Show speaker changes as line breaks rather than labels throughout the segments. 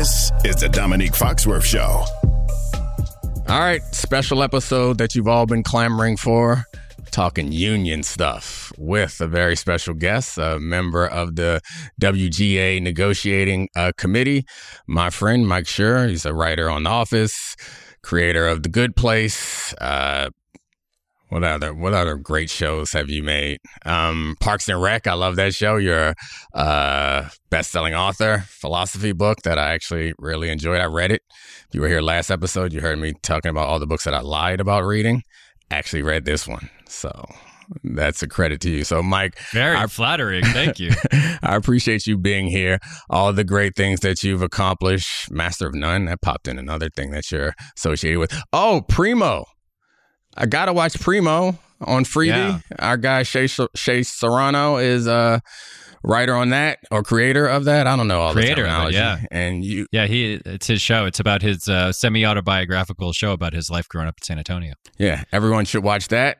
This is the Domonique Foxworth Show.
All right, special episode that you've all been clamoring for. Talking union stuff with a very special guest, a member of the WGA negotiating uh, committee, my friend Mike Schur. He's a writer on The Office, creator of The Good Place, uh, what other what other great shows have you made? Um, Parks and Rec, I love that show. You're a uh, best-selling author, philosophy book that I actually really enjoyed. I read it. If you were here last episode, you heard me talking about all the books that I lied about reading. Actually read this one. So that's a credit to you. So, Mike,
very I, flattering. Thank you.
I appreciate you being here. All the great things that you've accomplished. Master of None, that popped in another thing that you're associated with. Oh, Primo. I gotta watch Primo on Freevee. Yeah. Our guy Shea, Shea Serrano is a writer on that or creator of that. I don't know all creator the terminology. It,
yeah,
and you,
yeah, he it's his show. It's about his uh, semi autobiographical show about his life growing up in San Antonio.
Yeah, everyone should watch that.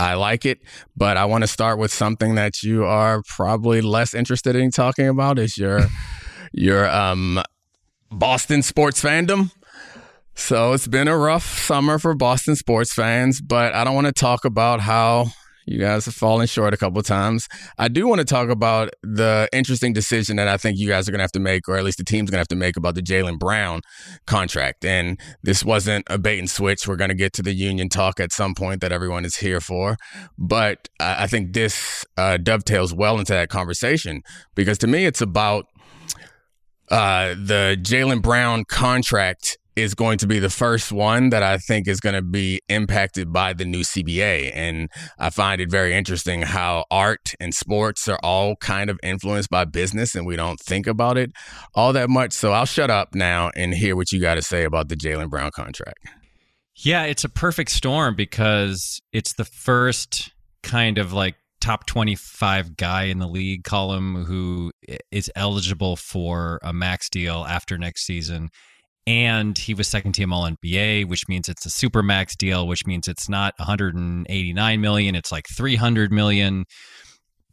I like it, but I want to start with something that you are probably less interested in talking about. Is your your um Boston sports fandom? So it's been a rough summer for Boston sports fans, but I don't want to talk about how you guys have fallen short a couple times. I do want to talk about the interesting decision that I think you guys are going to have to make, or at least the team's going to have to make about the Jaylen Brown contract. And this wasn't a bait and switch. We're going to get to the union talk at some point that everyone is here for. But I think this uh, dovetails well into that conversation because to me, it's about uh, the Jaylen Brown contract is going to be the first one that I think is going to be impacted by the new CBA. And I find it very interesting how art and sports are all kind of influenced by business and we don't think about it all that much. So I'll shut up now and hear what you got to say about the Jaylen Brown contract.
Yeah, it's a perfect storm because it's the first kind of like top 25 guy in the league column who is eligible for a max deal after next season and he was second team all NBA, which means it's a super max deal, which means it's not 189 million, it's like 300 million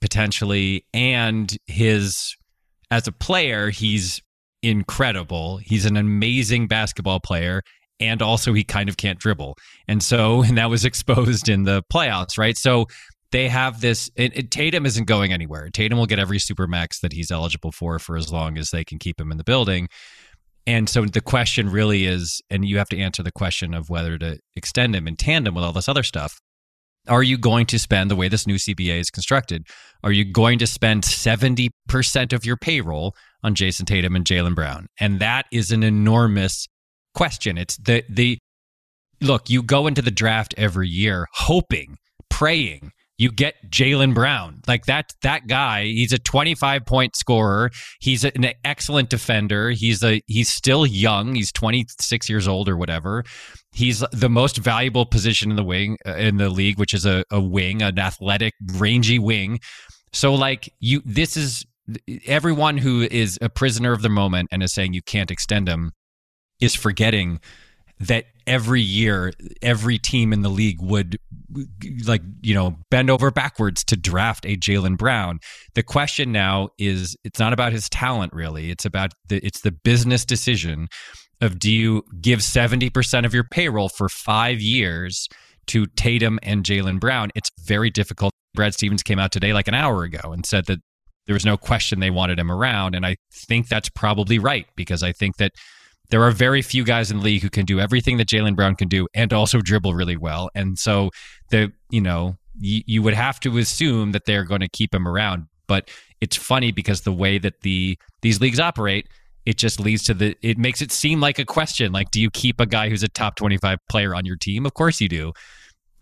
potentially. And his as a player, he's incredible. He's an amazing basketball player. And also, he kind of can't dribble. And so, and that was exposed in the playoffs, right? So, they have this. It, it, Tatum isn't going anywhere. Tatum will get every super max that he's eligible for for as long as they can keep him in the building. And so the question really is, and you have to answer the question of whether to extend him in tandem with all this other stuff. Are you going to spend the way this new CBA is constructed? Are you going to spend 70% of your payroll on Jayson Tatum and Jaylen Brown? And that is an enormous question. It's the the look, you go into the draft every year hoping, praying you get Jaylen Brown. Like that that guy, he's a 25 point scorer. He's an excellent defender. He's a he's still young. He's 26 years old or whatever. He's the most valuable position in the wing uh, in the league, which is a, a wing, an athletic, rangy wing. So like you this is everyone who is a prisoner of the moment and is saying you can't extend him is forgetting that every year every team in the league would like you know bend over backwards to draft a Jaylen Brown. The question now is it's not about his talent really. It's about the it's the business decision of do you give 70% of your payroll for 5 years to Tatum and Jaylen Brown? It's very difficult. Brad Stevens came out today like an hour ago and said that there was no question they wanted him around and I think that's probably right because I think that there are very few guys in the league who can do everything that Jaylen Brown can do and also dribble really well. And so the you know you, you would have to assume that they're going to keep him around. But it's funny because the way that the these leagues operate, it just leads to the it makes it seem like a question. Like, do you keep a guy who's a top twenty five player on your team? Of course you do.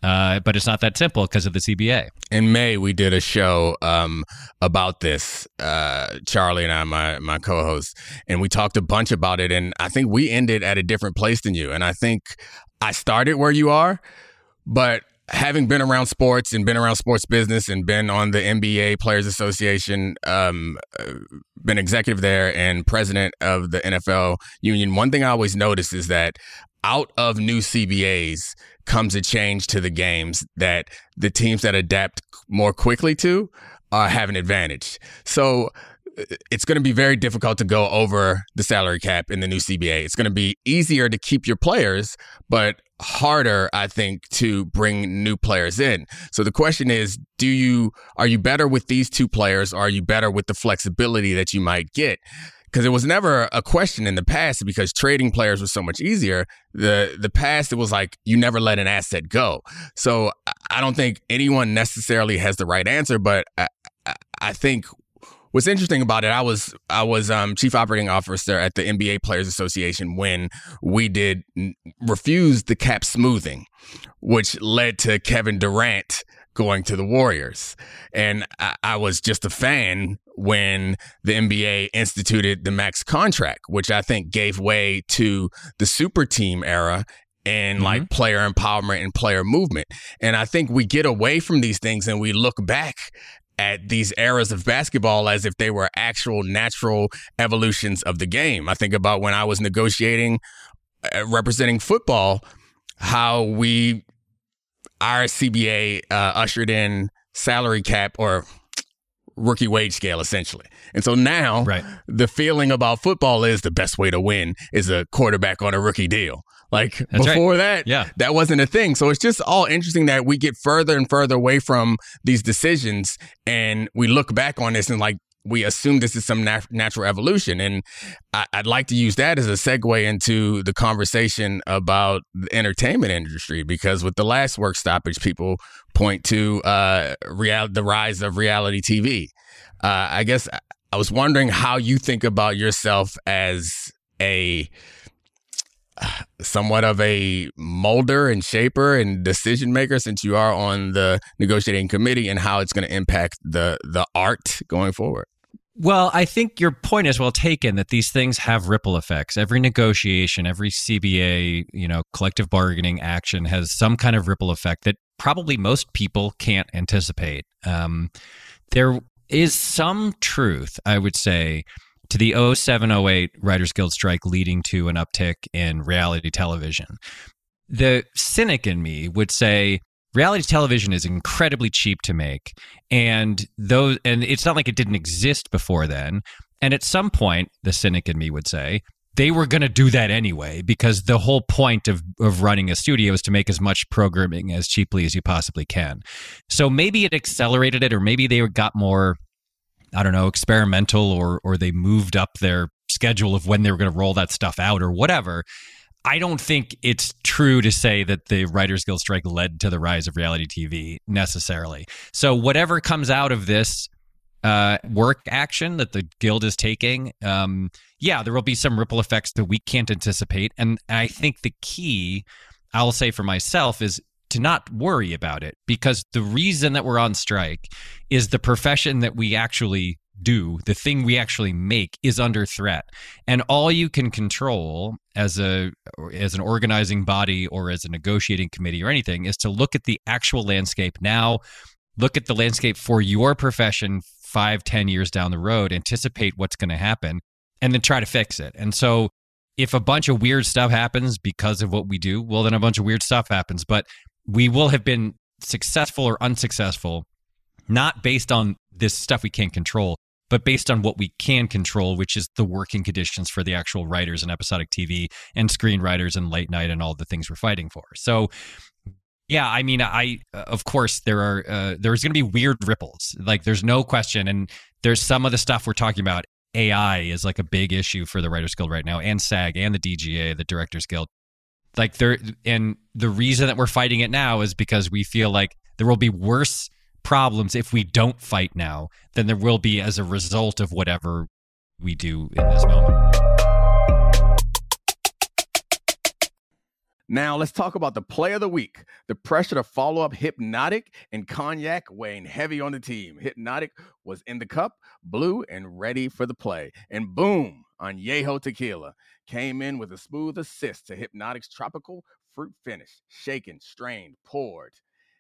Uh, but it's not that simple because of the CBA.
In May, we did a show um, about this. Uh, Charlie and I, my my co-host, and we talked a bunch about it. And I think we ended at a different place than you. And I think I started where you are, but having been around sports and been around sports business and been on the NBA Players Association, um, uh, been executive there and president of the NFL union, one thing I always notice is that out of new CBAs comes a change to the games that the teams that adapt more quickly to uh, have an advantage. So it's going to be very difficult to go over the salary cap in the new CBA. It's going to be easier to keep your players, but harder, I think, to bring new players in. So the question is, do you are you better with these two players or are you better with the flexibility that you might get? Because it was never a question in the past because trading players was so much easier. The the past it was like you never let an asset go. So I don't think anyone necessarily has the right answer, but I, I think what's interesting about it, I was I was um, chief operating officer at the NBA Players Association when we did refuse the cap smoothing, which led to Kevin Durant going to the Warriors, and I, I was just a fan when the NBA instituted the max contract, which I think gave way to the super team era and mm-hmm. like player empowerment and player movement. And I think we get away from these things and we look back at these eras of basketball as if they were actual natural evolutions of the game. I think about when I was negotiating uh, representing football, how we our CBA uh, ushered in salary cap or rookie wage scale essentially. And so now right. the feeling about football is the best way to win is a quarterback on a rookie deal. Like That's before right. that, yeah. that wasn't a thing. So it's just all interesting that we get further and further away from these decisions and we look back on this and like we assume this is some nat- natural evolution. And I- would like to use that as a segue into the conversation about the entertainment industry, because with the last work stoppage, people point to uh, real- the rise of reality TV. Uh, I guess I was wondering how you think about yourself as a somewhat of a molder and shaper and decision maker since you are on the negotiating committee and how it's going to impact the the art going forward
well, I think your point is well taken that these things have ripple effects. Every negotiation, every CBA, you know, collective bargaining action has some kind of ripple effect that probably most people can't anticipate. Um, there is some truth, I would say, to the 0708 Writers Guild strike leading to an uptick in reality television. The cynic in me would say reality television is incredibly cheap to make and those and it's not like it didn't exist before then. And at some point the cynic in me would say they were going to do that anyway because the whole point of, of running a studio is to make as much programming as cheaply as you possibly can. So maybe it accelerated it or maybe they got more i don't know experimental or or they moved up their schedule of when they were going to roll that stuff out or whatever I don't think it's true to say that the Writers Guild strike led to the rise of reality TV necessarily. So whatever comes out of this uh, work action that the guild is taking, um, yeah, there will be some ripple effects that we can't anticipate. And I think the key, I'll say for myself, is to not worry about it because the reason that we're on strike is the profession that we actually do, the thing we actually make is under threat. And all you can control as a as an organizing body or as a negotiating committee or anything is to look at the actual landscape now, look at the landscape for your profession five, ten years down the road, anticipate what's going to happen, and then try to fix it. And so if a bunch of weird stuff happens because of what we do, well then a bunch of weird stuff happens. But we will have been successful or unsuccessful not based on this stuff we can't control, but based on what we can control, which is the working conditions for the actual writers and episodic TV and screenwriters and late night and all the things we're fighting for. So, yeah, I mean, I of course there are uh, there's going to be weird ripples. Like there's no question, and there's some of the stuff we're talking about. AI is like a big issue for the Writers Guild right now, and SAG and the DGA, the Directors Guild. Like there, and the reason that we're fighting it now is because we feel like there will be worse problems if we don't fight now than there will be as a result of whatever we do in this moment.
Now, let's talk about the play of the week. The pressure to follow up Hpnotiq and Cognac weighing heavy on the team. Hpnotiq was in the cup, blue, and ready for the play. And boom, Añejo Tequila came in with a smooth assist to Hpnotiq's tropical fruit finish. Shaken, strained, poured.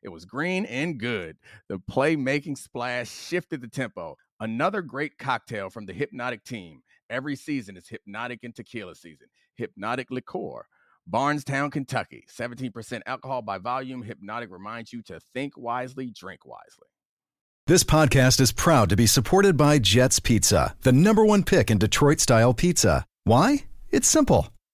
It was green and good. The playmaking splash shifted the tempo. Another great cocktail from the Hpnotiq team. Every season is Hpnotiq and Tequila season. Hpnotiq Liqueur. Bardstown, Kentucky. 17% alcohol by volume. Hpnotiq reminds you to think wisely, drink wisely.
This podcast is proud to be supported by Jets Pizza, the number one pick in Detroit style pizza. Why? It's simple.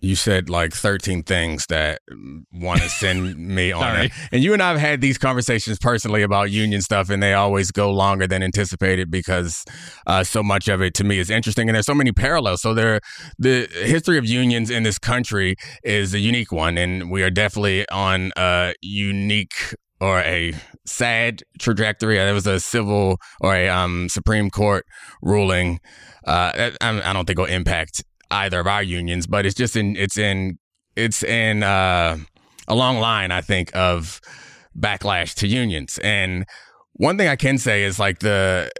you said like 13 things that want to send me on it. And you and I have had these conversations personally about union stuff, and they always go longer than anticipated because uh, so much of it to me is interesting, and there's so many parallels. So there, the history of unions in this country is a unique one, and we are definitely on a unique or a sad trajectory. There was a civil or a um, Supreme Court ruling. Uh, I, I don't think will impact either of our unions, but it's just in it's in it's in uh, a long line, I think, of backlash to unions. And one thing I can say is like the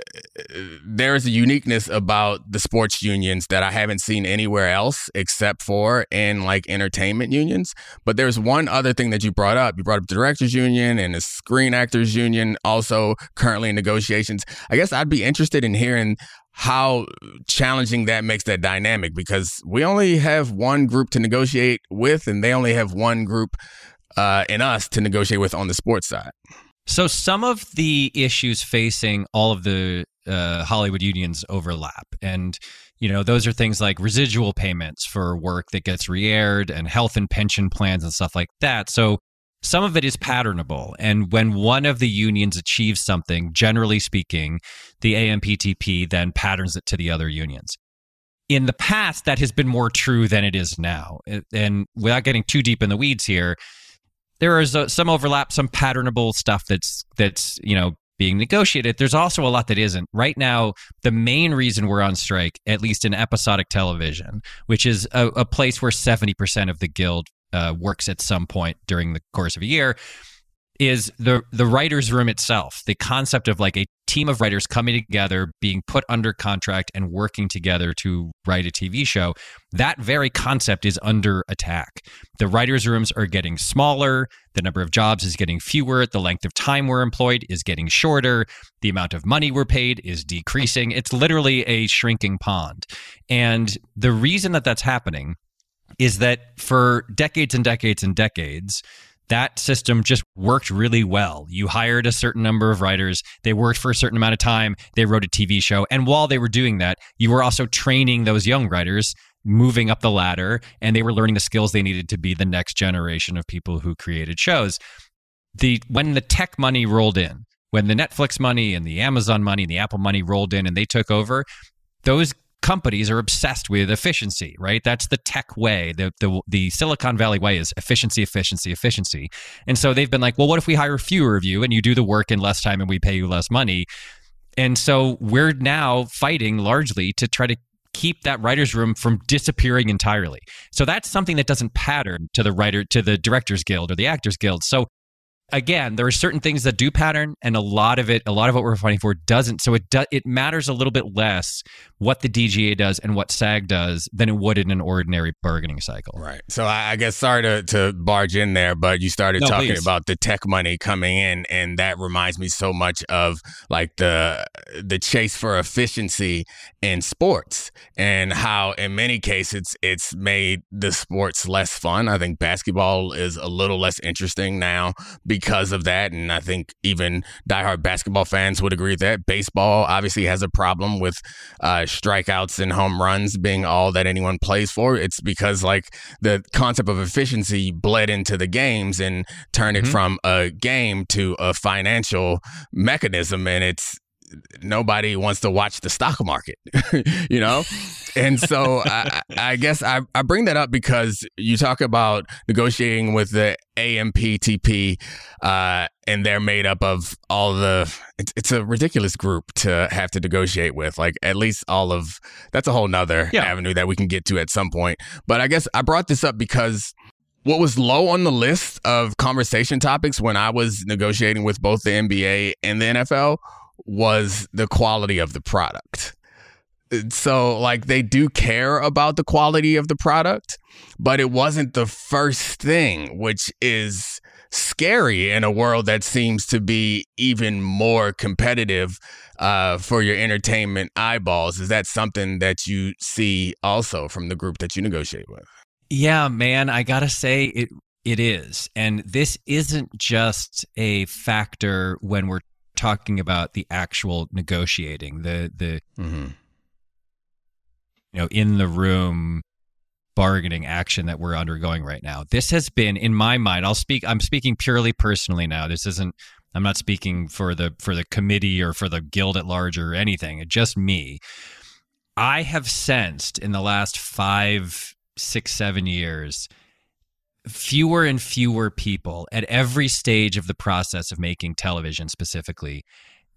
there is a uniqueness about the sports unions that I haven't seen anywhere else except for in like entertainment unions. But there's one other thing that you brought up. You brought up the directors union and the screen actors union also currently in negotiations. I guess I'd be interested in hearing how challenging that makes that dynamic because we only have one group to negotiate with and they only have one group uh, in us to negotiate with on the sports side.
So some of the issues facing all of the uh, Hollywood unions overlap, and you know those are things like residual payments for work that gets re-aired and health and pension plans and stuff like that. So some of it is patternable. And when one of the unions achieves something, generally speaking, the AMPTP then patterns it to the other unions. In the past, that has been more true than it is now. And without getting too deep in the weeds here, there is a, some overlap, some patternable stuff that's that's you know being negotiated. There's also a lot that isn't. Right now, the main reason we're on strike, at least in episodic television, which is a, a place where 70% of the guild uh, works at some point during the course of a year is the the writers room itself the concept of like a team of writers coming together being put under contract and working together to write a TV show. That very concept is under attack. The writers rooms are getting smaller. The number of jobs is getting fewer. The length of time we're employed is getting shorter. The amount of money we're paid is decreasing. It's literally a shrinking pond. And the reason that that's happening is that for decades and decades and decades, that system just worked really well. You hired a certain number of writers, they worked for a certain amount of time, they wrote a TV show. And while they were doing that, you were also training those young writers moving up the ladder and they were learning the skills they needed to be the next generation of people who created shows. The when the tech money rolled in, when the Netflix money and the Amazon money and the Apple money rolled in and they took over, those companies are obsessed with efficiency, right? That's the tech way. The, the the Silicon Valley way is efficiency, efficiency, efficiency. And so they've been like, well, what if we hire fewer of you and you do the work in less time and we pay you less money? And so we're now fighting largely to try to keep that writers room from disappearing entirely. So that's something that doesn't pattern to the writer to the directors guild or the actors guild. So again, there are certain things that do pattern, and a lot of it, a lot of what we're fighting for doesn't. So it do, it matters a little bit less what the DGA does and what SAG does than it would in an ordinary bargaining cycle.
Right. So I, I guess sorry to, to barge in there, but you started
No,
talking
please.
about the tech money coming in, and that reminds me so much of like the the chase for efficiency in sports and how in many cases it's it's made the sports less fun. I think basketball is a little less interesting now because of that. And I think even diehard basketball fans would agree with that. Baseball obviously has a problem with uh, strikeouts and home runs being all that anyone plays for. It's because like the concept of efficiency bled into the games and turned it from a game to a financial mechanism. And it's nobody wants to watch the stock market, you know? And so I, I guess I, I bring that up because you talk about negotiating with the AMPTP, uh, and they're made up of all the, it's, it's a ridiculous group to have to negotiate with. Like at least all of, that's a whole nother
Yeah.
avenue that we can get to at some point. But I guess I brought this up because what was low on the list of conversation topics when I was negotiating with both the NBA and the NFL was the quality of the product. So, like, they do care about the quality of the product, but it wasn't the first thing, which is scary in a world that seems to be even more competitive uh, for your entertainment eyeballs. Is that something that you see also from the group that you negotiate with?
Yeah, man, I gotta say it it is. And this isn't just a factor when we're talking about the actual negotiating, the the
Mm-hmm.
you know, in the room bargaining action that we're undergoing right now. This has been in my mind, I'll speak I'm speaking purely personally now. This isn't I'm not speaking for the for the committee or for the guild at large or anything. It's just me. I have sensed in the last five, six, seven years, fewer and fewer people at every stage of the process of making television specifically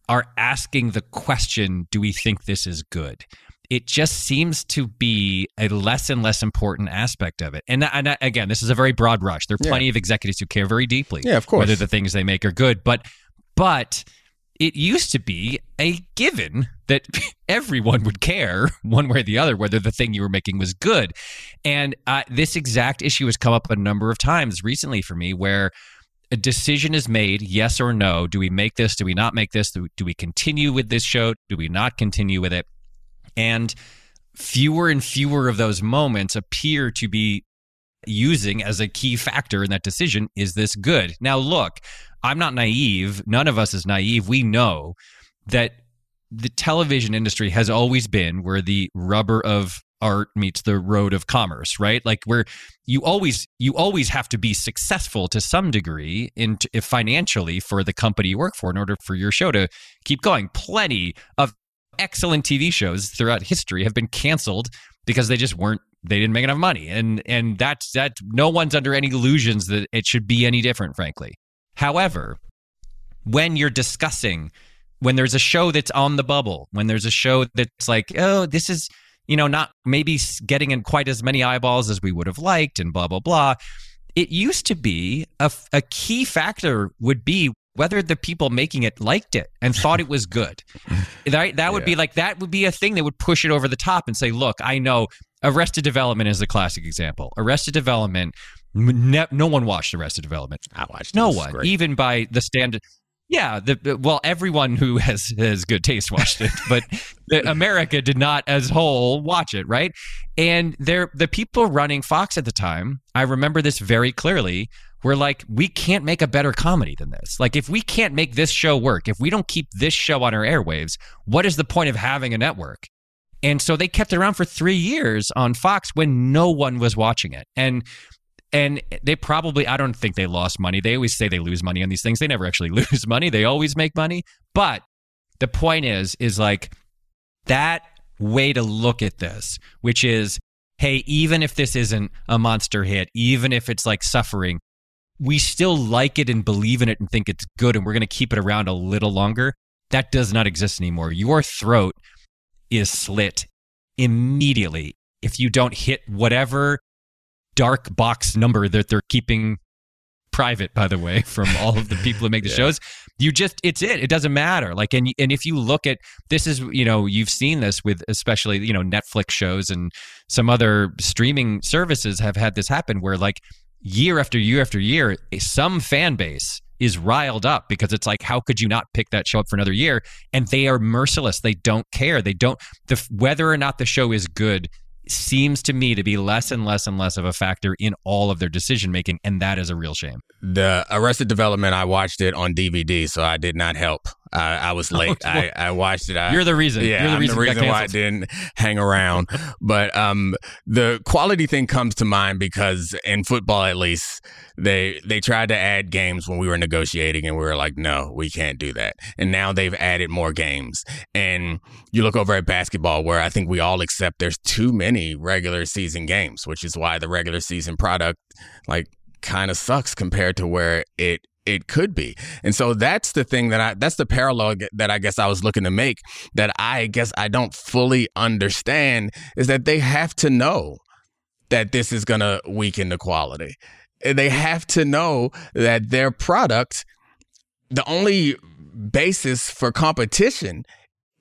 are asking the question do we think this is good? It just seems to be a less and less important aspect of it. And, and again, this is a very broad brush. There are
Yeah.
plenty of executives who care very deeply
Yeah, of course.
whether the things they make are good. But but it used to be a given that everyone would care one way or the other whether the thing you were making was good. And uh, this exact issue has come up a number of times recently for me where a decision is made yes or no. Do we make this? Do we not make this? Do, do we continue with this show? Do we not continue with it? And fewer and fewer of those moments appear to be using as a key factor in that decision is this good? Now, look, I'm not naive. None of us is naive. We know that the television industry has always been where the rubber of art meets the road of commerce right like where you always you always have to be successful to some degree in if financially for the company you work for in order for your show to keep going plenty of excellent tv shows throughout history have been canceled because they just weren't they didn't make enough money and and that's that no one's under any illusions that it should be any different frankly however when you're discussing when there's a show that's on the bubble when there's a show that's like oh this is you know not maybe getting in quite as many eyeballs as we would have liked and blah blah blah it used to be a, a key factor would be whether the people making it liked it and thought it was good. Right? That would be like that would be a thing that would push it over the top and say look i know arrested development is a classic example. Arrested development ne- no one watched arrested development
I watched
no one,
Great.
even by the standard. Yeah, the well, everyone who has has good taste watched it, but America did not, as whole, watch it, right? And there, the people running Fox at the time, I remember this very clearly. Were like, we can't make a better comedy than this. Like, if we can't make this show work, if we don't keep this show on our airwaves, what is the point of having a network? And so they kept it around for three years on Fox when no one was watching it. And and they probably I don't think they lost money. They always say they lose money on these things. They never actually lose money. They always make money. But the point is is like that way to look at this, which is hey, even if this isn't a monster hit, even if it's like suffering, we still like it and believe in it and think it's good and we're going to keep it around a little longer. That does not exist anymore. Your throat is slit immediately if you don't hit whatever dark box number that they're keeping private, by the way, from all of the people who make the yeah. shows. You just, it's it. It doesn't matter. Like, and and if you look at this, is you know, you've seen this with especially you know Netflix shows and some other streaming services have had this happen where like year after year after year, eh, some fan base is riled up because it's like, how could you not pick that show up for another year? And they are merciless. They don't care. They don't the whether or not the show is good seems to me to be less and less and less of a factor in all of their decision making, and that is a real shame.
The Arrested Development, I watched it on DVD, so I did not help. I, I was late. Oh, I, I, watched it. I,
You're the reason.
Yeah,
You're the
I'm
reason,
the reason why I didn't hang around. but um, the quality thing comes to mind because in football, at least, they they tried to add games when we were negotiating, and we were like, no, we can't do that. And now they've added more games. And you look over at basketball, where I think we all accept there's too many regular season games, which is why the regular season product, like kind of sucks compared to where it it could be. And so that's the thing that I that's the parallel that I guess I was looking to make that I guess I don't fully understand is that they have to know that this is going to weaken the quality. They have to know that their product the only basis for competition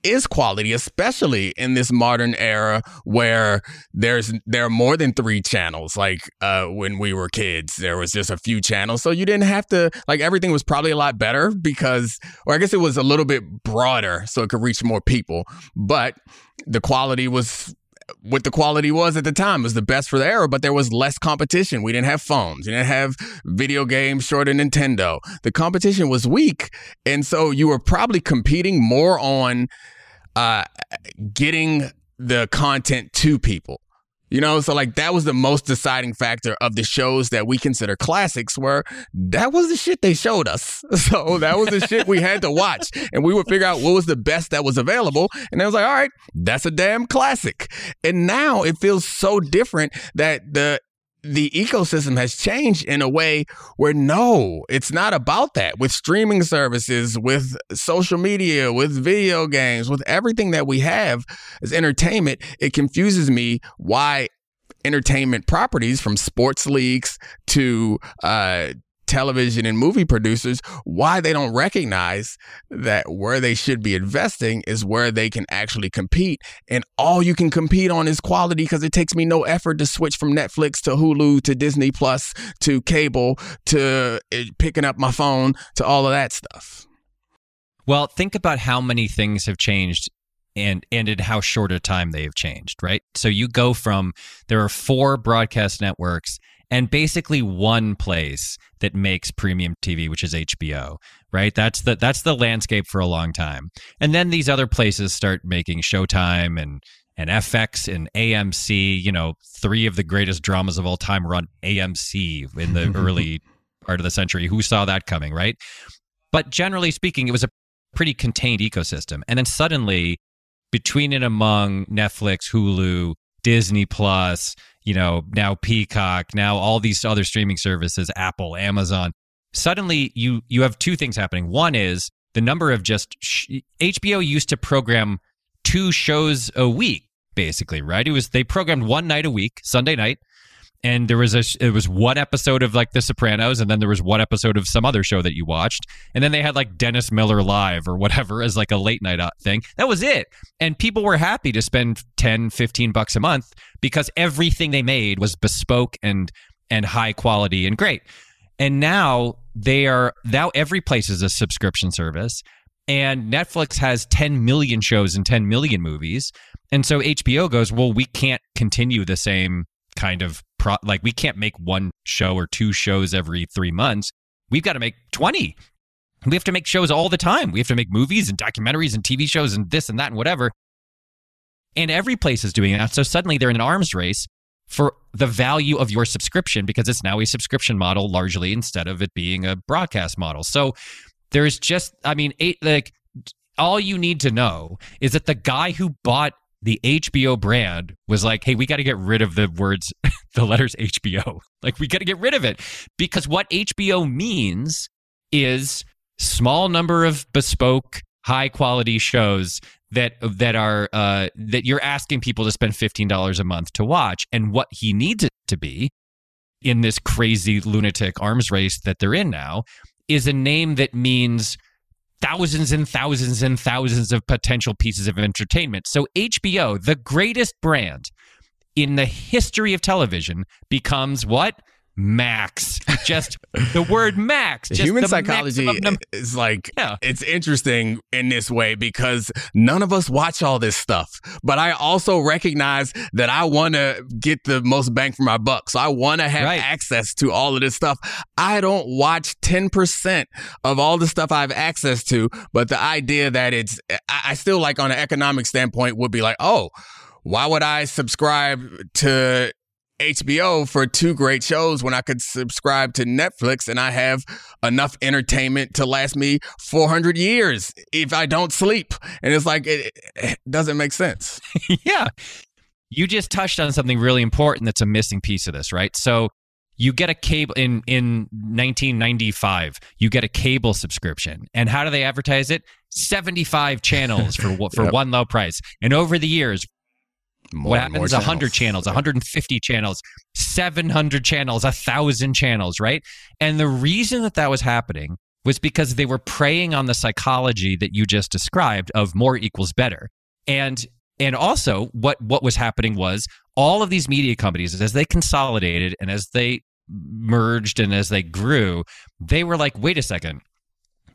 is quality, especially in this modern era where there's there are more than three channels. Like uh, when we were kids, there was just a few channels, so you didn't have to like everything was probably a lot better because, or I guess it was a little bit broader, so it could reach more people. But the quality was what the quality was at the time. It was the best for the era, but there was less competition. We didn't have phones. We didn't have video games short of Nintendo. The competition was weak. And so you were probably competing more on uh, getting the content to people. You know, so like that was the most deciding factor of the shows that we consider classics, where that was the shit they showed us. So that was the shit we had to watch. And we would figure out what was the best that was available. And I was like, all right, that's a damn classic. And now it feels so different that the the ecosystem has changed in a way where no, it's not about that. With streaming services, with social media, with video games, with everything that we have as entertainment, it confuses me why entertainment properties from sports leagues to uh, television and movie producers why they don't recognize that where they should be investing is where they can actually compete. And all you can compete on is quality because it takes me no effort to switch from Netflix to Hulu to Disney Plus to cable to eh, picking up my phone to all of that stuff.
Well, think about how many things have changed and and in how short a time they have changed, right? So you go from there are four broadcast networks and basically one place that makes premium TV, which is HBO, right? That's the that's the landscape for a long time. And then these other places start making Showtime and and FX and AMC, you know, three of the greatest dramas of all time run AMC in the early part of the century. Who saw that coming, right? But generally speaking, it was a pretty contained ecosystem. And then suddenly, between and among Netflix, Hulu, Disney Plus, you know, now Peacock, now all these other streaming services, Apple, Amazon. Suddenly you you have two things happening. One is the number of just sh- HBO used to program two shows a week basically, right? It was they programmed one night a week, Sunday night, and there was a it was one episode of like The Sopranos, and then there was one episode of some other show that you watched, and then they had like Dennis Miller live or whatever as like a late night uh, thing. That was it, and people were happy to spend 10, 15 bucks a month because everything they made was bespoke and and high quality and great. And now they are now every place is a subscription service, and Netflix has 10 million shows and 10 million movies. And so HBO goes, well, we can't continue the same kind of pro- like we can't make one show or two shows every three months. We've got to make 20. We have to make shows all the time. We have to make movies and documentaries and TV shows and this and that and whatever. And every place is doing that. So suddenly they're in an arms race for the value of your subscription because it's now a subscription model largely instead of it being a broadcast model. So there's just, I mean, eight, like all you need to know is that the guy who bought the HBO brand was like, hey, we got to get rid of the words, the letters HBO. Like, we got to get rid of it because what HBO means is small number of bespoke, high quality shows that that are uh, that you're asking people to spend fifteen dollars a month to watch. And what he needs it to be in this crazy lunatic arms race that they're in now is a name that means thousands and thousands and thousands of potential pieces of entertainment. So HBO, the greatest brand in the history of television, becomes what? Max. Just the word max. Just
Human psychology is like
Yeah.
it's interesting in this way because none of us watch all this stuff. But I also recognize that I want to get the most bang for my buck. So I want to have
Right.
access to all of this stuff. I don't watch 10% of all the stuff I have access to, but the idea that it's I still like on an economic standpoint would be like, "Oh, why would I subscribe to HBO for two great shows when I could subscribe to Netflix and I have enough entertainment to last me 400 years if I don't sleep. And it's like, it, it doesn't make sense.
yeah. You just touched on something really important that's a missing piece of this, right? So you get a cable in in 1995, you get a cable subscription. And how do they advertise it? 75 channels for for
Yep.
one low price. And over the years,
More
what happens? 100 channels. 150 channels 700 channels a 1000 channels right? And the reason that that was happening was because they were preying on the psychology that you just described of more equals better. And and also what what was happening was all of these media companies as they consolidated and as they merged and as they grew they were like wait a second.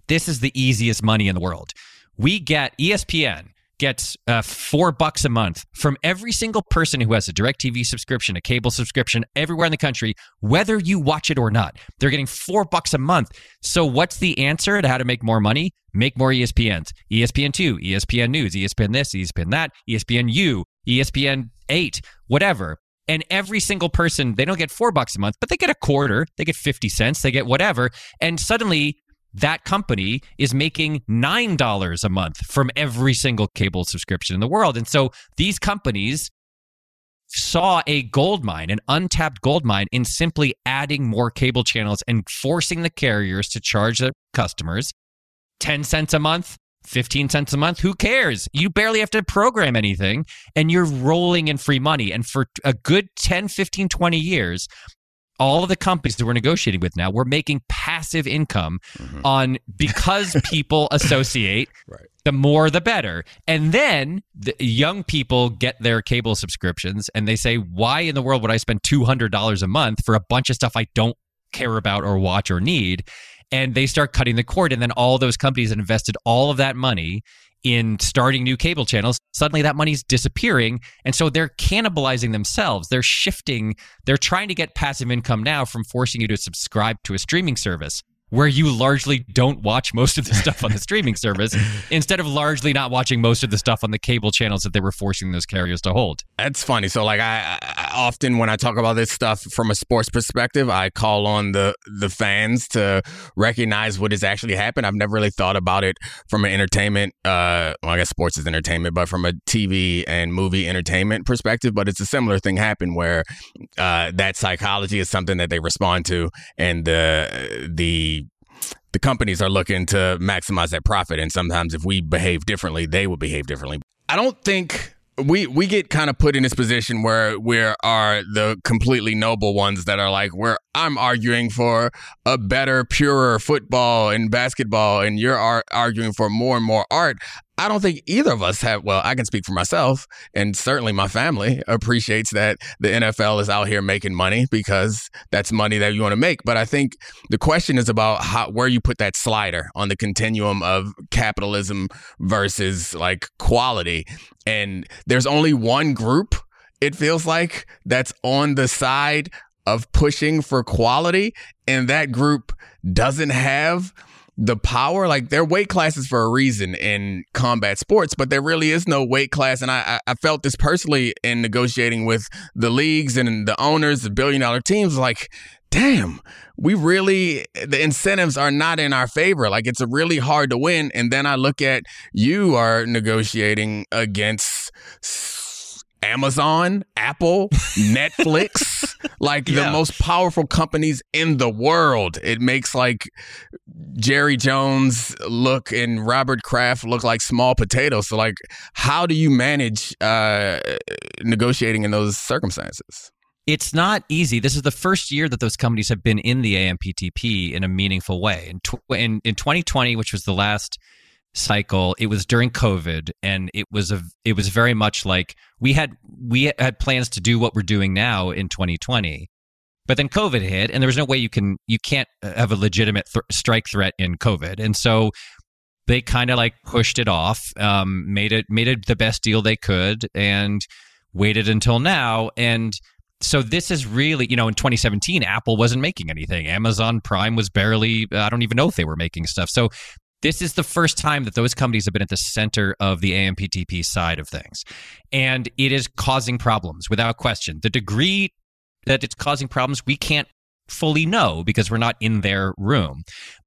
This is the easiest money in the world. We get espn gets uh, four bucks a month from every single person who has a direct tv subscription a cable subscription everywhere in the country whether you watch it or not. They're getting four bucks a month. So what's the answer to how to make more money? Make more espns espn2 espn news espn this espn that E espn-u espn 8 whatever. And every single person they don't get four bucks a month but they get a quarter they get 50 cents they get whatever. And suddenly that company is making $9 a month from every single cable subscription in the world. And so these companies saw a gold mine, an untapped gold mine, in simply adding more cable channels and forcing the carriers to charge their customers 10 cents a month. 15 cents a month, who cares? You barely have to program anything and you're rolling in free money. And for a good 10, 15, 20 years, all of the companies that we're negotiating with now, we're making passive income mm-hmm. on because people associate
Right.
the more the better. And then the young people get their cable subscriptions and they say, why in the world would I spend $200 a month for a bunch of stuff I don't care about or watch or need? And they start cutting the cord. And then all those companies that invested all of that money in starting new cable channels, suddenly that money's disappearing. And so they're cannibalizing themselves. They're shifting, they're trying to get passive income now from forcing you to subscribe to a streaming service where you largely don't watch most of the stuff on the streaming service instead of largely not watching most of the stuff on the cable channels that they were forcing those carriers to hold.
That's funny. So, like, I, I often when I talk about this stuff from a sports perspective, I call on the the fans to recognize what has actually happened. I've never really thought about it from an entertainment. Uh, well, I guess sports is entertainment, but from a TV and movie entertainment perspective. But it's a similar thing happened where uh, that psychology is something that they respond to, and the the the companies are looking to maximize that profit. And sometimes if we behave differently, they will behave differently. I don't think we we get kind of put in this position where we are the completely noble ones that are like where I'm arguing for a better, purer football and basketball, and you're ar- arguing for more and more art. I don't think either of us have. Well, I can speak for myself, and certainly my family appreciates that the NFL is out here making money because that's money that you want to make. But I think the question is about how where you put that slider on the continuum of capitalism versus like quality. And there's only one group, it feels like, that's on the side of pushing for quality. And that group doesn't have the power. Like their weight classes for a reason in combat sports, but there really is no weight class. And I, I felt this personally in negotiating with the leagues and the owners, the billion dollar teams, like, damn, we really the incentives are not in our favor. Like it's really hard to win. And then I look at you are negotiating against Amazon, Apple, Netflix, like the most powerful companies in the world. It makes like Jerry Jones look and Robert Kraft look like small potatoes. So like how do you manage uh negotiating in those circumstances?
it's not easy. This is the first year that those companies have been in the AMPTP in a meaningful way. In, tw- in, in 2020, which was the last cycle, it was during COVID, and it was a it was very much like we had we had plans to do what we're doing now in 2020, but then COVID hit, and there was no way you can you can't have a legitimate th- strike threat in COVID, and so they kind of like pushed it off, um, made it made it the best deal they could, and waited until now, and so this is really you know in 2017 apple wasn't making anything. Amazon prime was barely i don't even know if they were making stuff. So this is the first time that those companies have been at the center of the amptp side of things. And it is causing problems without question. The degree that it's causing problems we can't fully know because we're not in their room.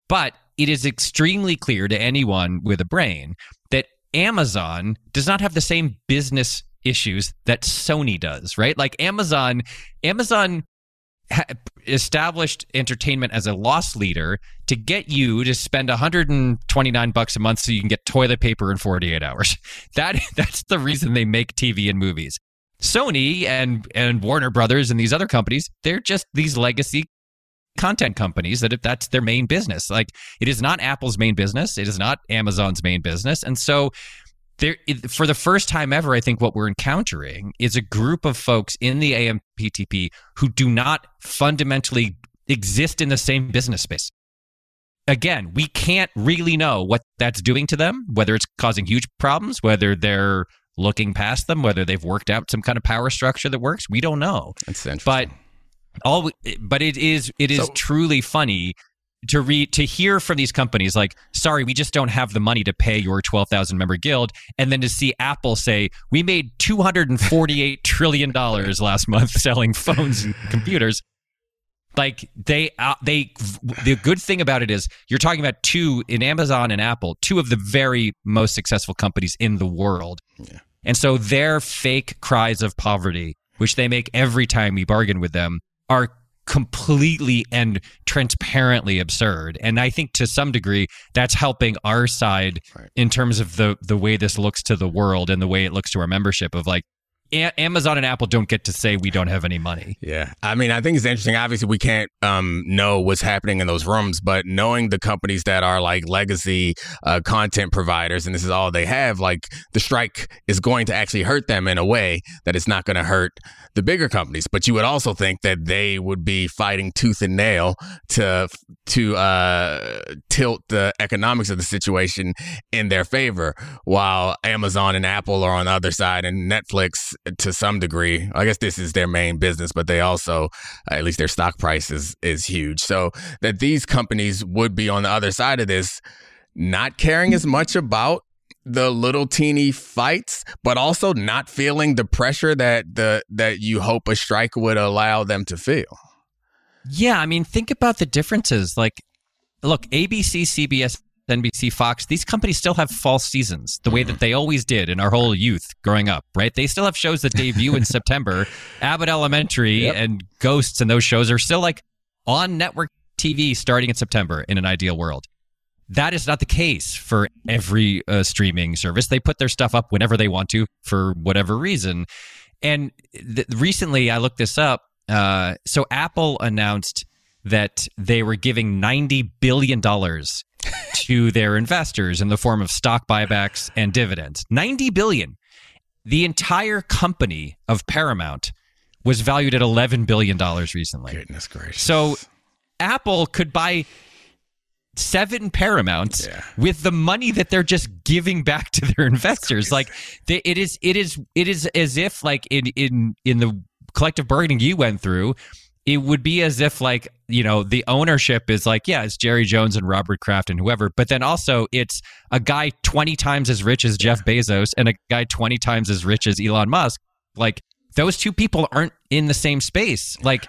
But it is extremely clear to anyone with a brain that amazon does not have the same business issues that Sony does, right? Like Amazon, Amazon established entertainment as a loss leader to get you to spend 129 bucks a month so you can get toilet paper in 48 hours. That that's the reason they make TV and movies. Sony and and Warner Brothers and these other companies, they're just these legacy content companies that if that's their main business. Like it is not Apple's main business, it is not Amazon's main business. And so there for the first time ever i think what we're encountering is a group of folks in the amptp who do not fundamentally exist in the same business space again we can't really know what that's doing to them whether it's causing huge problems whether they're looking past them whether they've worked out some kind of power structure that works. We don't know.
That's interesting.
but all but it is it is
So-
truly funny to read to hear from these companies like sorry we just don't have the money to pay your 12,000 member guild. And then to see Apple say we made 248 trillion dollars last month selling phones and computers like they uh, they the good thing about it is you're talking about two in Amazon and Apple two of the very most successful companies in the world. And so their fake cries of poverty which they make every time we bargain with them are completely and transparently absurd. And i think to some degree that's helping our side
Right.
in terms of the the way this looks to the world and the way it looks to our membership of like Amazon and apple don't get to say we don't have any money
Yeah. I mean, I think it's interesting. Obviously, we can't um, know what's happening in those rooms, but knowing the companies that are like legacy uh, content providers and this is all they have, like the strike is going to actually hurt them in a way that it's not going to hurt the bigger companies. But you would also think that they would be fighting tooth and nail to to uh, tilt the economics of the situation in their favor, while Amazon and Apple are on the other side, and Netflix to some degree. I guess this is their main business, but they also, at least their stock price is is huge. So that these companies would be on the other side of this, not caring as much about the little teeny fights, but also not feeling the pressure that the that you hope a strike would allow them to feel.
Yeah, I mean, think about the differences. Like, look, ABC, CBS, NBC, Fox, these companies still have false seasons the way that they always did in our whole youth growing up, right? They still have shows that debut in September. Abbott Elementary and Ghosts and those shows are still like on network TV starting in September in an ideal world. That is not the case for every uh, streaming service. They put their stuff up whenever they want to for whatever reason. And th- recently, I looked this up. Uh, so Apple announced that they were giving ninety billion dollars to their investors in the form of stock buybacks and dividends. Ninety billion. The entire company of Paramount was valued at eleven billion dollars recently.
Goodness gracious!
So Apple could buy seven Paramounts
Yeah.
with the money that they're just giving back to their investors. Like they, it is, it is, it is as if like in in in the collective bargaining you went through. It would be as if, like, you know, the ownership is like, yeah, it's Jerry Jones and Robert Kraft and whoever, but then also it's a guy 20 times as rich as Jeff Bezos and a guy 20 times as rich as Elon Musk. Like, those two people aren't in the same space. Like,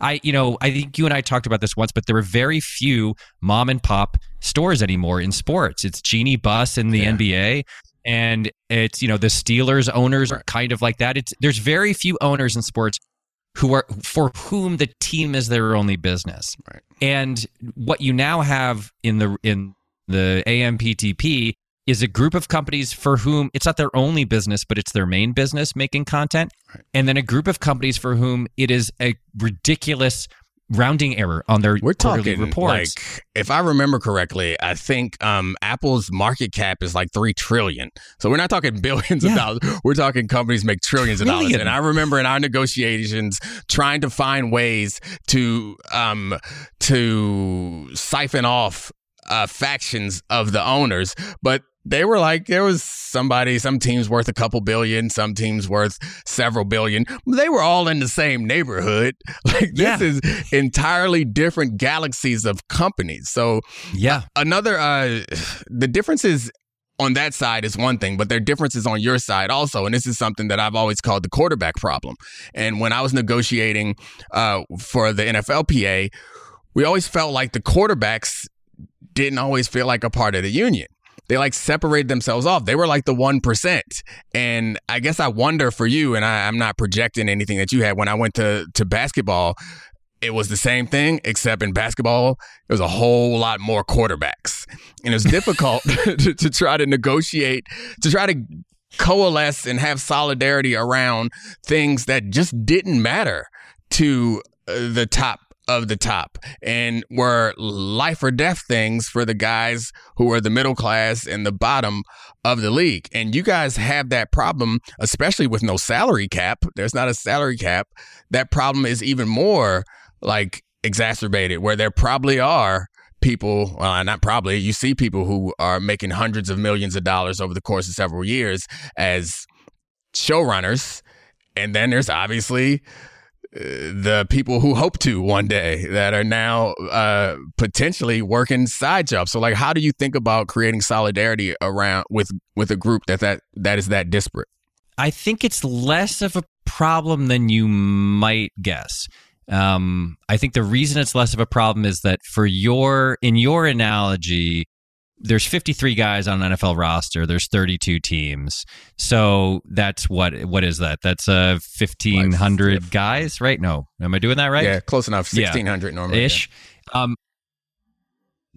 I, you know, I think you and I talked about this once, but there are very few mom and pop stores anymore in sports. It's Jeanie Buss in the NBA, and it's you know the Steelers owners are kind of like that. It's there's very few owners in sports who are for whom the team is their only business.
Right.
And what you now have in the in the AMPTP is a group of companies for whom it's not their only business, but it's their main business making content. Right. And then a group of companies for whom it is a ridiculous rounding error on their
We're
quarterly
talking
reports.
like, if I remember correctly, I think um, Apple's market cap is like three trillion. So we're not talking billions
Yeah.
of dollars. We're talking companies make trillions of dollars. And I remember in our negotiations trying to find ways to um, to siphon off uh, factions of the owners, but they were like there was somebody some teams worth a couple billion some teams worth several billion they were all in the same neighborhood like this
Yeah.
is entirely different galaxies of companies so
yeah.
another uh the differences on that side is one thing, but there are differences on your side also. And this is something that I've always called the quarterback problem. And when I was negotiating uh, for the NFLPA, we always felt like the quarterbacks didn't always feel like a part of the union. They like separated themselves off. They were like the 1%. And I guess I wonder for you, and I, I'm not projecting anything that you had when I went to, to basketball, it was the same thing, except in basketball, it was a whole lot more quarterbacks. And it was difficult to, to try to negotiate, to try to coalesce and have solidarity around things that just didn't matter to uh, the top of the top and were life or death things for the guys who were the middle class and the bottom of the league. And you guys have that problem, especially with no salary cap. There's not a salary cap. That problem is even more like exacerbated where there probably are people well not probably you see people who are making hundreds of millions of dollars over the course of several years as showrunners and then there's obviously the people who hope to one day that are now uh, potentially working side jobs. So, like, how do you think about creating solidarity around with with a group that that that is that disparate?
I think it's less of a problem than you might guess. Um, I think the reason it's less of a problem is that for your in your analogy, there's 53 guys on an NFL roster. There's 32 teams, so that's what what is that? That's uh 1500
Like,
guys, right? No, am I doing that right?
Yeah, close enough.
Yeah.
Sixteen hundred normally.
ish. Um,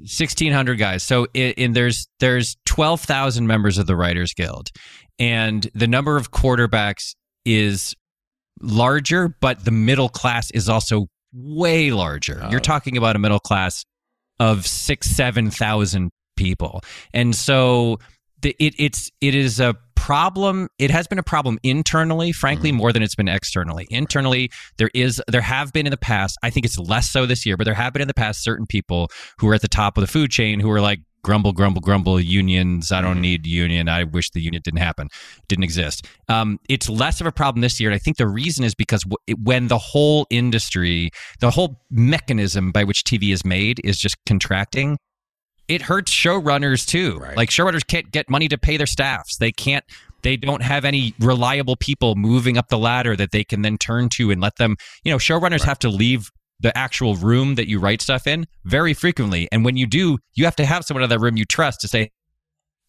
sixteen hundred guys. So in, in there's there's twelve thousand members of the Writers Guild, and the number of quarterbacks is larger, but the middle class is also way larger. You're
Oh.
talking about a middle class of six seven thousand people, and so the, it it's it is a problem it has been a problem internally frankly more than it's been externally. Internally there is there have been in the past i think it's less so this year but there have been in the past certain people who are at the top of the food chain who are like grumble grumble grumble unions i don't need union i wish the union didn't happen didn't exist. Um, it's less of a problem this year and i think the reason is because w- it, when the whole industry the whole mechanism by which tv is made is just contracting it hurts showrunners too.
Right.
Like showrunners can't get money to pay their staffs. They can't. They don't have any reliable people moving up the ladder that they can then turn to and let them. You know, showrunners have to leave the actual room that you write stuff in very frequently, and when you do, you have to have someone in that room you trust to say,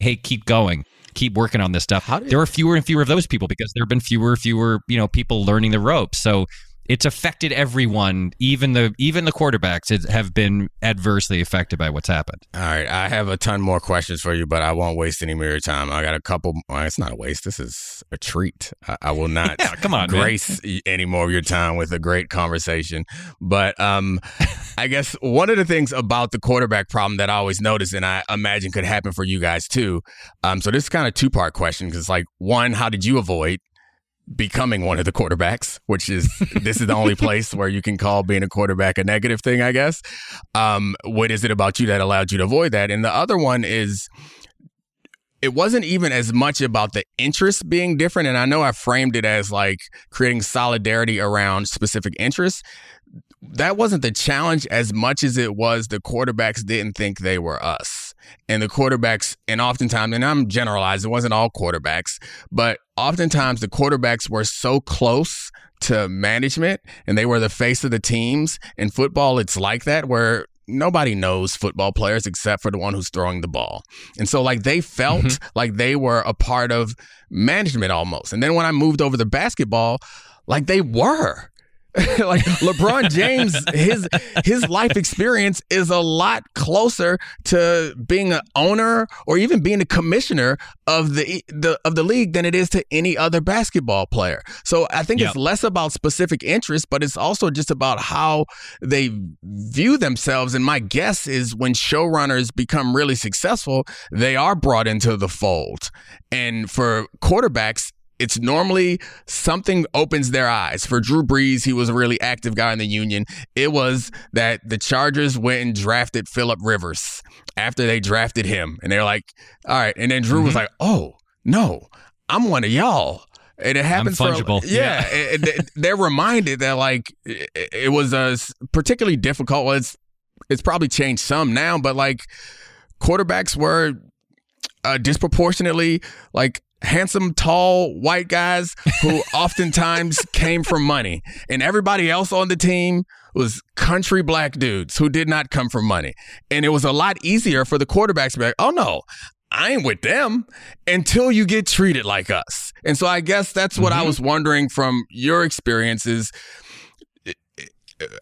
"Hey, keep going." Keep working on this stuff. There are fewer and fewer of those people because there have been fewer and fewer, you know, people learning the ropes. So it's affected everyone, even the even the quarterbacks have been adversely affected by what's happened.
All right, I have a ton more questions for you, but I won't waste any more of your time. I got a couple. Well, it's not a waste. This is a treat. I, I will not
Yeah, come on,
grace y- any more of your time with a great conversation. But um, I guess one of the things about the quarterback problem that I always notice, and I imagine could happen for you guys too. Um, so this is kind of two part question because, like, one, how did you avoid becoming one of the quarterbacks, which is this is the only place where you can call being a quarterback a negative thing, I guess. Um, what is it about you that allowed you to avoid that? And the other one is it wasn't even as much about the interests being different. And I know I framed it as like creating solidarity around specific interests. That wasn't the challenge as much as it was the quarterbacks didn't think they were us. And the quarterbacks, and oftentimes, and I'm generalized, it wasn't all quarterbacks, but oftentimes the quarterbacks were so close to management and they were the face of the teams. In football, it's like that where nobody knows football players except for the one who's throwing the ball. And so like they felt mm-hmm. like they were a part of management almost. And then when I moved over to basketball, like they were. like LeBron James, his his life experience is a lot closer to being an owner or even being a commissioner of the the of the league than it is to any other basketball player. So I think yep. it's less about specific interests, but it's also just about how they view themselves. And my guess is when showrunners become really successful, they are brought into the fold. And for quarterbacks, it's normally something opens their eyes. For Drew Brees, he was a really active guy in the union. It was that the Chargers went and drafted Philip Rivers after they drafted him. And they're like, all right. And then Drew mm-hmm. was like, oh, no, I'm one of y'all. And it happens
I'm fungible.
For, yeah, yeah. they're reminded that like it was a particularly difficult. Well, it's it's probably changed some now, but like quarterbacks were uh, disproportionately like handsome, tall, white guys who oftentimes came from money. And everybody else on the team was country black dudes who did not come from money. And it was a lot easier for the quarterbacks to be like, oh no, I ain't with them until you get treated like us. And so I guess that's what mm-hmm. I was wondering from your experiences.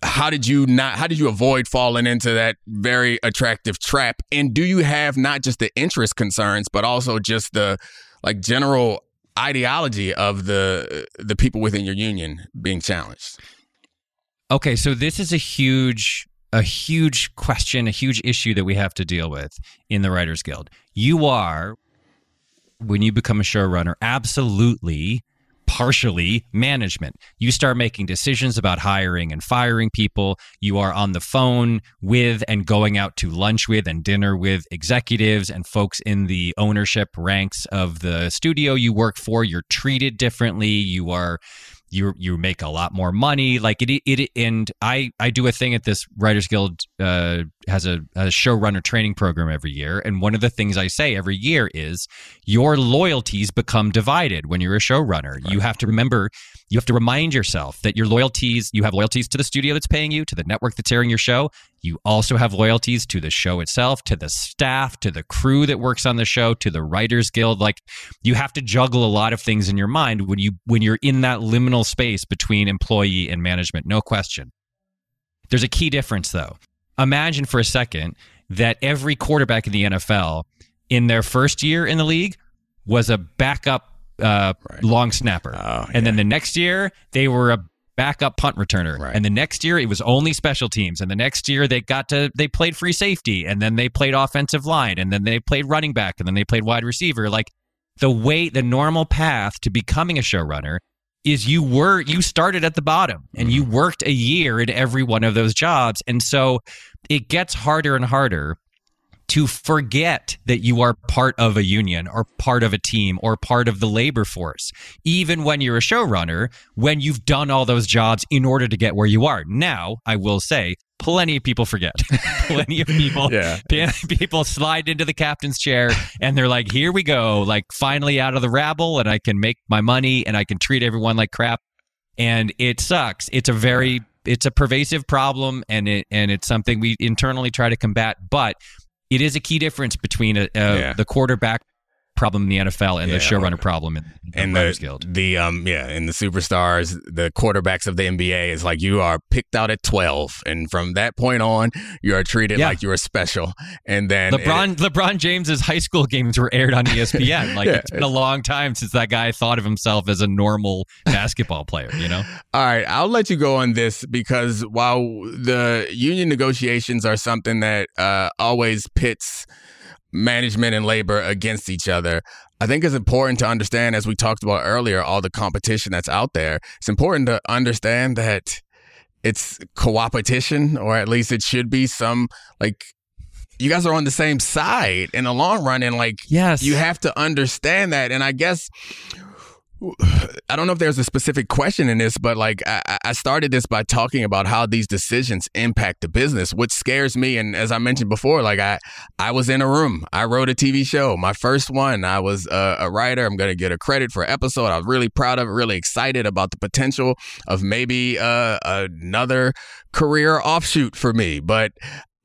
How did you not, how did you avoid falling into that very attractive trap? And do you have not just the interest concerns, but also just the, like general ideology of the the people within your union being challenged.
Okay, so this is a huge a huge question, a huge issue that we have to deal with in the Writers Guild. You are when you become a showrunner absolutely partially management. You start making decisions about hiring and firing people. You are on the phone with and going out to lunch with and dinner with executives and folks in the ownership ranks of the studio you work for. You're treated differently. You are you you make a lot more money like it it and i i do a thing at this writers guild uh, has a, a showrunner training program every year and one of the things i say every year is your loyalties become divided when you're a showrunner right. you have to remember you have to remind yourself that your loyalties you have loyalties to the studio that's paying you to the network that's airing your show you also have loyalties to the show itself, to the staff, to the crew that works on the show, to the Writers Guild. Like you have to juggle a lot of things in your mind when you when you're in that liminal space between employee and management, no question. There's a key difference though. Imagine for a second that every quarterback in the NFL in their first year in the league was a backup uh, right. long snapper. Oh, and then the next year, they were a backup punt returner. Right. And the next year it was only special teams. And the next year they got to they played free safety and then they played offensive line and then they played running back and then they played wide receiver. Like the way the normal path to becoming a showrunner is you were you started at the bottom and you mm-hmm. worked a year in every one of those jobs. And so it gets harder and harder to forget that you are part of a union or part of a team or part of the labor force, even when you're a showrunner, when you've done all those jobs in order to get where you are. Now, I will say, plenty of people forget. plenty of people, yeah. people slide into the captain's chair and they're like, here we go, like finally out of the rabble and I can make my money and I can treat everyone like crap. And it sucks. It's a very it's a pervasive problem and it and it's something we internally try to combat but it is a key difference between a, a, yeah. the quarterback problem in the NFL and yeah, the showrunner problem in the and the, Guild.
The um yeah, and the superstars, the quarterbacks of the NBA is like you are picked out at twelve, and from that point on, you are treated yeah. like you are special. And then
LeBron it, LeBron James's high school games were aired on ESPN. Like yeah, it's been a long time since that guy thought of himself as a normal basketball player. You know.
All right, I'll let you go on this because while the union negotiations are something that uh, always pits management and labor against each other. I think it's important to understand, as we talked about earlier, all the competition that's out there. It's important to understand that it's co-opetition, or at least it should be some like you guys are on the same side in the long run, and like
yes,
you have to understand that. And I guess I don't know if there's a specific question in this, but like I, I, started this by talking about how these decisions impact the business, which scares me. And as I mentioned before, like I, I was in a room, I wrote a TV show, my first one. I was a, a writer. I'm going to get a credit for episode. I was really proud of it, really excited about the potential of maybe uh, another career offshoot for me. But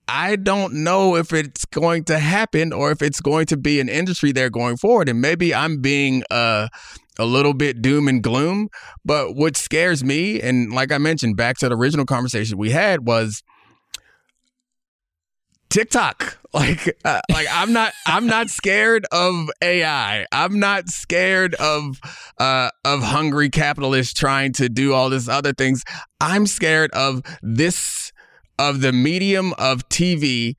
I don't know if it's going to happen or if it's going to be an industry there going forward. And maybe I'm being uh, a little bit doom and gloom. But what scares me, and like I mentioned, back to the original conversation we had, was TikTok. Like, uh, like I'm not, I'm not scared of AI. I'm not scared of, uh, of hungry capitalists trying to do all this other things. I'm scared of this, of the medium of TV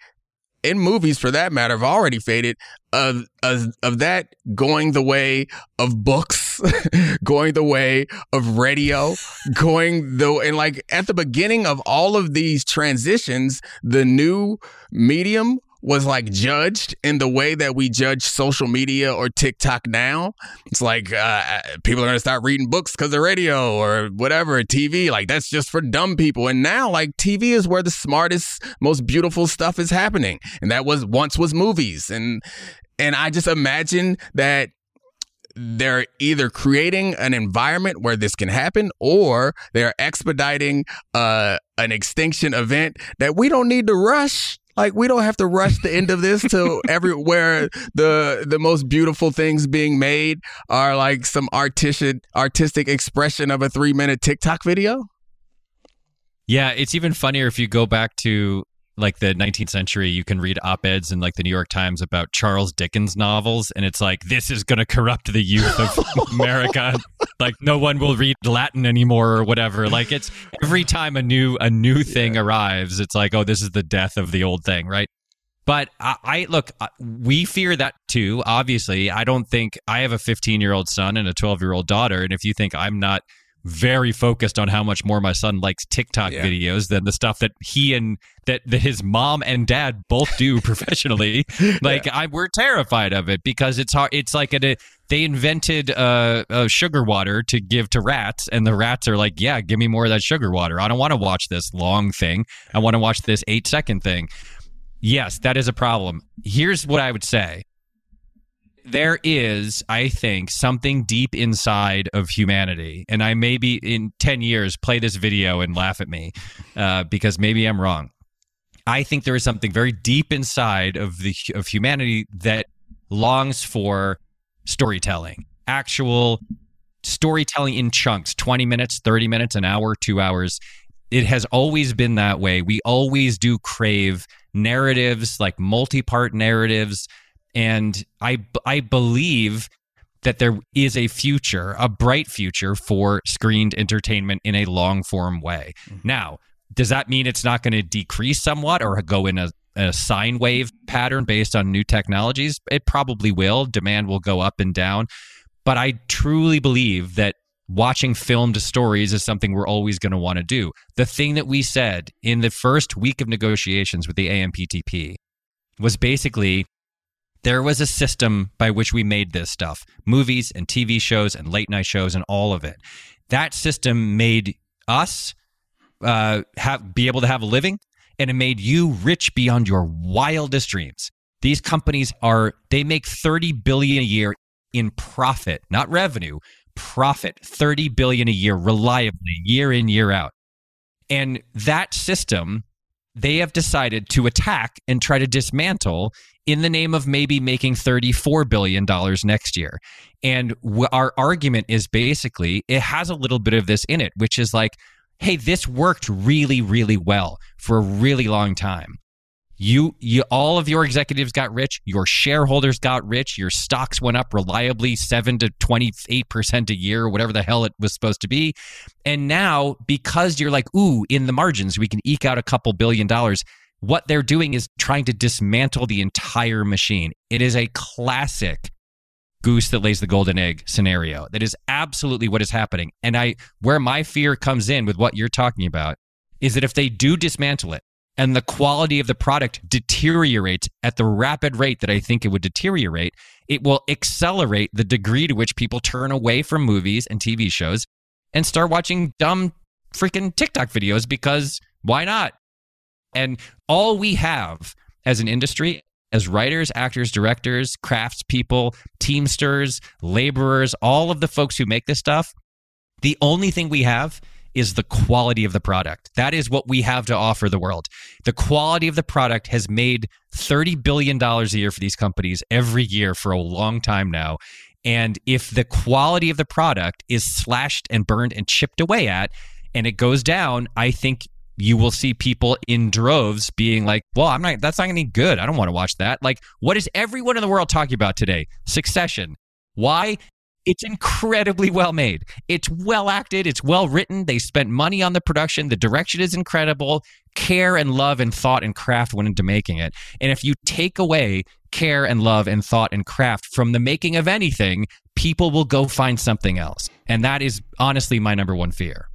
in movies for that matter have already faded of, of, of that going the way of books, going the way of radio, going the, and like at the beginning of all of these transitions, the new medium was like judged in the way that we judge social media or TikTok now. It's like uh, people are going to start reading books because of radio or whatever, TV. Like that's just for dumb people. And now, like TV is where the smartest, most beautiful stuff is happening. And that was once was movies. And and I just imagine that they're either creating an environment where this can happen or they're expediting uh, an extinction event that we don't need to rush like we don't have to rush the end of this to everywhere the the most beautiful things being made are like some artistic artistic expression of a three minute TikTok video.
Yeah, it's even funnier if you go back to like the 19th century, you can read op eds in like the New York Times about Charles Dickens novels, and it's like this is going to corrupt the youth of America. like no one will read Latin anymore or whatever. Like it's every time a new a new thing yeah. arrives, it's like oh, this is the death of the old thing, right? But I, I look, we fear that too. Obviously, I don't think I have a 15 year old son and a 12 year old daughter, and if you think I'm not very focused on how much more my son likes TikTok yeah. videos than the stuff that he and that, that his mom and dad both do professionally. like yeah. I, we're terrified of it because it's hard. It's like a, they invented uh, uh, sugar water to give to rats, and the rats are like, "Yeah, give me more of that sugar water. I don't want to watch this long thing. I want to watch this eight second thing." Yes, that is a problem. Here's what I would say there is, I think, something deep inside of humanity, and I maybe in ten years play this video and laugh at me uh, because maybe I'm wrong. I think there is something very deep inside of the of humanity that longs for storytelling, actual storytelling in chunks, 20 minutes, 30 minutes, an hour, 2 hours. It has always been that way. We always do crave narratives, like multi-part narratives and I I believe that there is a future, a bright future for screened entertainment in a long form way. Mm-hmm. Now, does that mean it's not going to decrease somewhat or go in a, a sine wave pattern based on new technologies? It probably will. Demand will go up and down. But I truly believe that watching filmed stories is something we're always going to want to do. The thing that we said in the first week of negotiations with the AMPTP was basically there was a system by which we made this stuff movies and TV shows and late night shows and all of it. That system made us uh, have, be able to have a living and it made you rich beyond your wildest dreams. These companies are, they make 30 billion a year in profit, not revenue, profit, 30 billion a year reliably, year in, year out. And that system they have decided to attack and try to dismantle in the name of maybe making $34 billion next year. And w- our argument is basically it has a little bit of this in it, which is like, hey, this worked really, really well for a really long time. You, you, all of your executives got rich. Your shareholders got rich. Your stocks went up reliably seven to twenty-eight percent a year, whatever the hell it was supposed to be. And now, because you're like, ooh, in the margins, we can eke out a couple billion dollars what they're doing is trying to dismantle the entire machine. It is a classic goose that lays the golden egg scenario. That is absolutely what is happening. And I where my fear comes in with what you're talking about is that if they do dismantle it and the quality of the product deteriorates at the rapid rate that I think it would deteriorate, it will accelerate the degree to which people turn away from movies and TV shows and start watching dumb freaking TikTok videos because why not? And all we have as an industry, as writers, actors, directors, craftspeople, teamsters, laborers, all of the folks who make this stuff, the only thing we have is the quality of the product. That is what we have to offer the world. The quality of the product has made $30 billion a year for these companies every year for a long time now. And if the quality of the product is slashed and burned and chipped away at, and it goes down, I think you will see people in droves being like, well, I'm not, that's not any good. I don't want to watch that. Like, what is everyone in the world talking about today? Succession. Why? It's incredibly well made. It's well acted. It's well written. They spent money on the production. The direction is incredible. Care and love and thought and craft went into making it. And if you take away care and love and thought and craft from the making of anything, people will go find something else. And that is honestly my number one fear.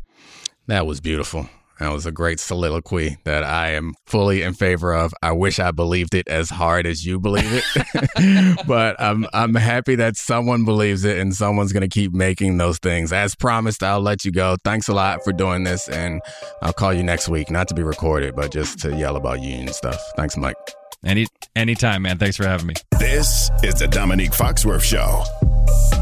That was beautiful. That was a great soliloquy that I am fully in favor of. I wish I believed it as hard as you believe it, but I'm I'm happy that someone believes it and someone's gonna keep making those things. As promised, I'll let you go. Thanks a lot for doing this, and I'll call you next week, not to be recorded, but just to yell about union stuff. Thanks, Mike.
Any anytime, man. Thanks for having me.
This is the Domonique Foxworth Show.